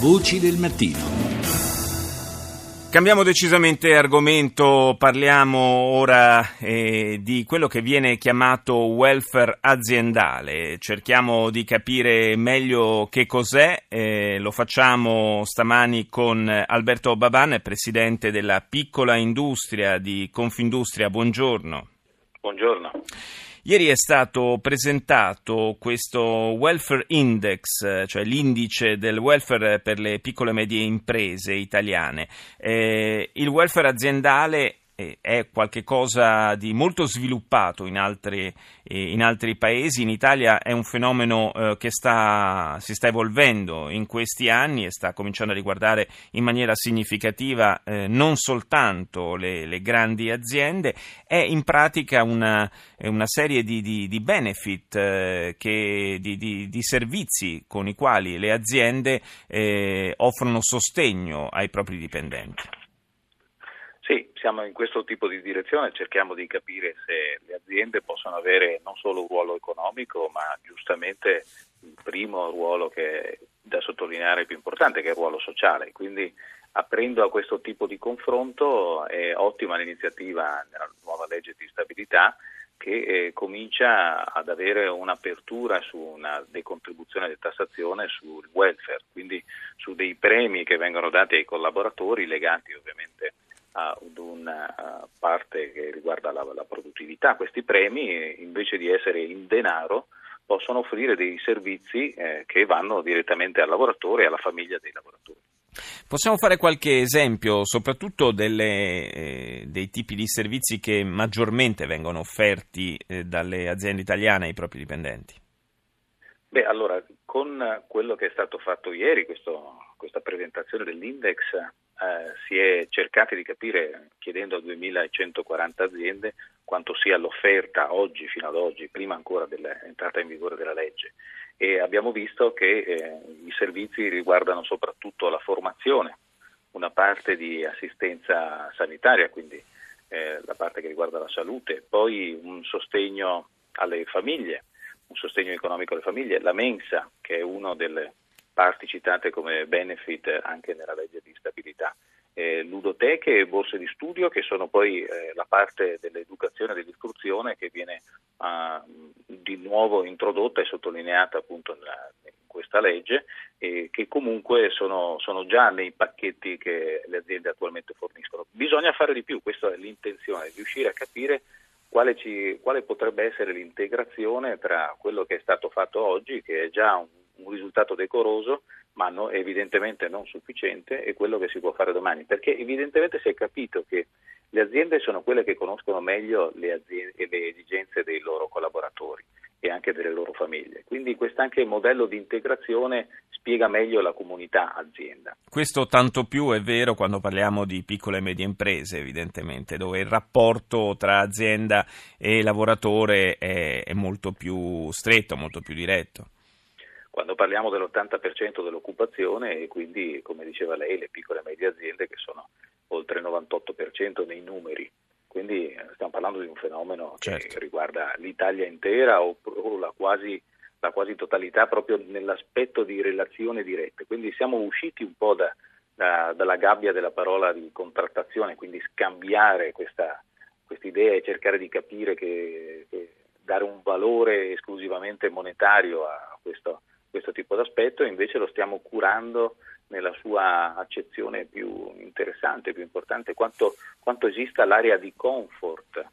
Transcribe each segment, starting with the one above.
Voci del mattino. Cambiamo decisamente argomento, parliamo ora eh, di quello che viene chiamato welfare aziendale, cerchiamo di capire meglio che cos'è, eh, lo facciamo stamani con Alberto Baban, presidente della piccola industria di Confindustria, buongiorno. Buongiorno. Ieri è stato presentato questo Welfare Index, cioè l'indice del welfare per le piccole e medie imprese italiane. Eh, il welfare aziendale è qualcosa di molto sviluppato in altri, in altri, paesi. In Italia è un fenomeno eh, che sta, si sta evolvendo in questi anni e sta cominciando a riguardare in maniera significativa eh, non soltanto le, le, grandi aziende, è in pratica una, una serie di, di, di benefit, eh, che, di, di, servizi con i quali le aziende eh, offrono sostegno ai propri dipendenti. Sì, siamo in questo tipo di direzione, cerchiamo di capire se le aziende possono avere non solo un ruolo economico, ma giustamente il primo ruolo che è da sottolineare più importante, che è il ruolo sociale. Quindi aprendo a questo tipo di confronto è ottima l'iniziativa nella nuova legge di stabilità che eh, comincia ad avere un'apertura su una decontribuzione di tassazione sul welfare, quindi su dei premi che vengono dati ai collaboratori legati ovviamente ad una parte che riguarda la, la produttività. Questi premi, invece di essere in denaro, possono offrire dei servizi eh, che vanno direttamente al lavoratore e alla famiglia dei lavoratori. Possiamo fare qualche esempio, soprattutto delle, eh, dei tipi di servizi che maggiormente vengono offerti eh, dalle aziende italiane ai propri dipendenti? Beh, allora, con quello che è stato fatto ieri, questo, questa presentazione dell'index, eh, si è cercato di capire, chiedendo a 2140 aziende, quanto sia l'offerta oggi, fino ad oggi, prima ancora dell'entrata in vigore della legge. E abbiamo visto che eh, i servizi riguardano soprattutto la formazione, una parte di assistenza sanitaria, quindi eh, la parte che riguarda la salute, poi un sostegno alle famiglie, un sostegno economico alle famiglie, la mensa, che è una delle parti citate come benefit anche nella legge di stabilità. Eh, ludoteche e borse di studio che sono poi eh, la parte dell'educazione e dell'istruzione che viene uh, di nuovo introdotta e sottolineata appunto nella, in questa legge e che comunque sono, sono, già nei pacchetti che le aziende attualmente forniscono. Bisogna fare di più, questa è l'intenzione, riuscire a capire quale, ci, quale potrebbe essere l'integrazione tra quello che è stato fatto oggi, che è già un un risultato decoroso, ma no, evidentemente non sufficiente, e quello che si può fare domani, perché evidentemente si è capito che le aziende sono quelle che conoscono meglio le, aziende, le esigenze dei loro collaboratori e anche delle loro famiglie. Quindi questo anche modello di integrazione spiega meglio la comunità azienda. Questo tanto più è vero quando parliamo di piccole e medie imprese, evidentemente, dove il rapporto tra azienda e lavoratore è, è molto più stretto, molto più diretto quando parliamo dell'80% dell'occupazione e quindi, come diceva lei, le piccole e medie aziende che sono oltre il 98% nei numeri. Quindi eh, stiamo parlando di un fenomeno certo. che riguarda l'Italia intera o, o la, quasi, la, quasi, totalità proprio nell'aspetto di relazione dirette. Quindi siamo usciti un po' da, da, dalla gabbia della parola di contrattazione, quindi scambiare questa idea e cercare di capire che, che dare un valore esclusivamente monetario a questo, questo tipo di aspetto e invece lo stiamo curando nella sua accezione più interessante, più importante, quanto, quanto esista l'area di comfort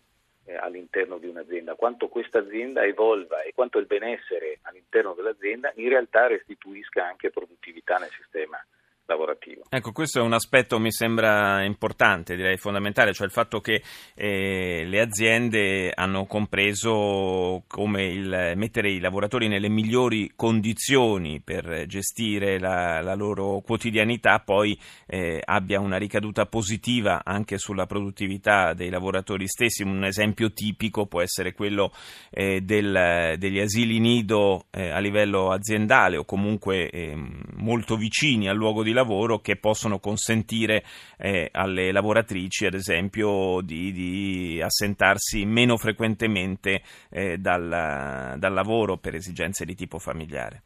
eh, all'interno di un'azienda, quanto questa azienda evolva e quanto il benessere all'interno dell'azienda in realtà restituisca anche produttività nel sistema lavorativo. Ecco, questo è un aspetto mi sembra importante, direi fondamentale, cioè il fatto che eh, le aziende hanno compreso come il, mettere i lavoratori nelle migliori condizioni per gestire la, la loro quotidianità poi eh, abbia una ricaduta positiva anche sulla produttività dei lavoratori stessi. Un esempio tipico può essere quello eh, del, degli asili nido eh, a livello aziendale o comunque ehm, molto vicini al luogo di lavoro che possono consentire eh, alle lavoratrici, ad esempio, di, di assentarsi meno frequentemente eh, dal, dal lavoro per esigenze di tipo familiare.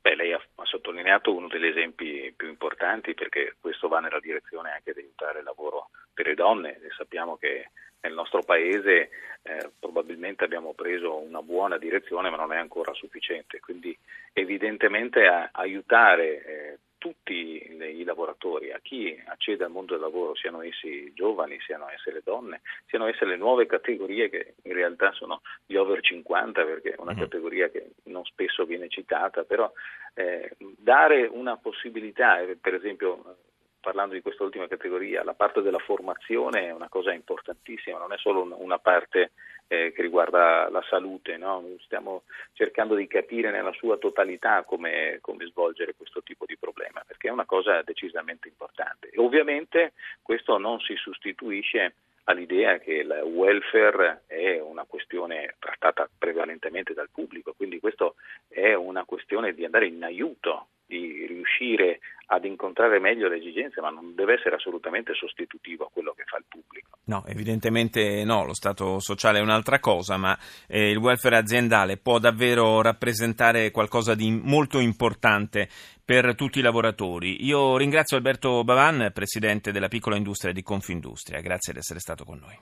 Beh, lei ha sottolineato uno degli esempi più importanti perché questo va nella direzione anche di aiutare il lavoro per le donne e sappiamo che nel nostro paese eh, probabilmente abbiamo preso una buona direzione ma non è ancora sufficiente, quindi evidentemente aiutare eh, tutti i lavoratori, a chi accede al mondo del lavoro, siano essi giovani, siano esse le donne, siano esse le nuove categorie che in realtà sono gli over 50 perché è una mm-hmm. categoria che non spesso viene citata, però eh, dare una possibilità, eh, per esempio parlando di questa ultima categoria, la parte della formazione è una cosa importantissima, non è solo una parte eh, che riguarda la salute, no? stiamo cercando di capire nella sua totalità come, come, svolgere questo tipo di problema, perché è una cosa decisamente importante. E ovviamente questo non si sostituisce all'idea che il welfare è una questione trattata prevalentemente dal pubblico, quindi questo è una questione di andare in aiuto di riuscire ad incontrare meglio le esigenze, ma non deve essere assolutamente sostitutivo a quello che fa il pubblico. No, evidentemente no, lo Stato sociale è un'altra cosa, ma eh, il welfare aziendale può davvero rappresentare qualcosa di molto importante per tutti i lavoratori. Io ringrazio Alberto Bavan, presidente della piccola industria di Confindustria, grazie di essere stato con noi.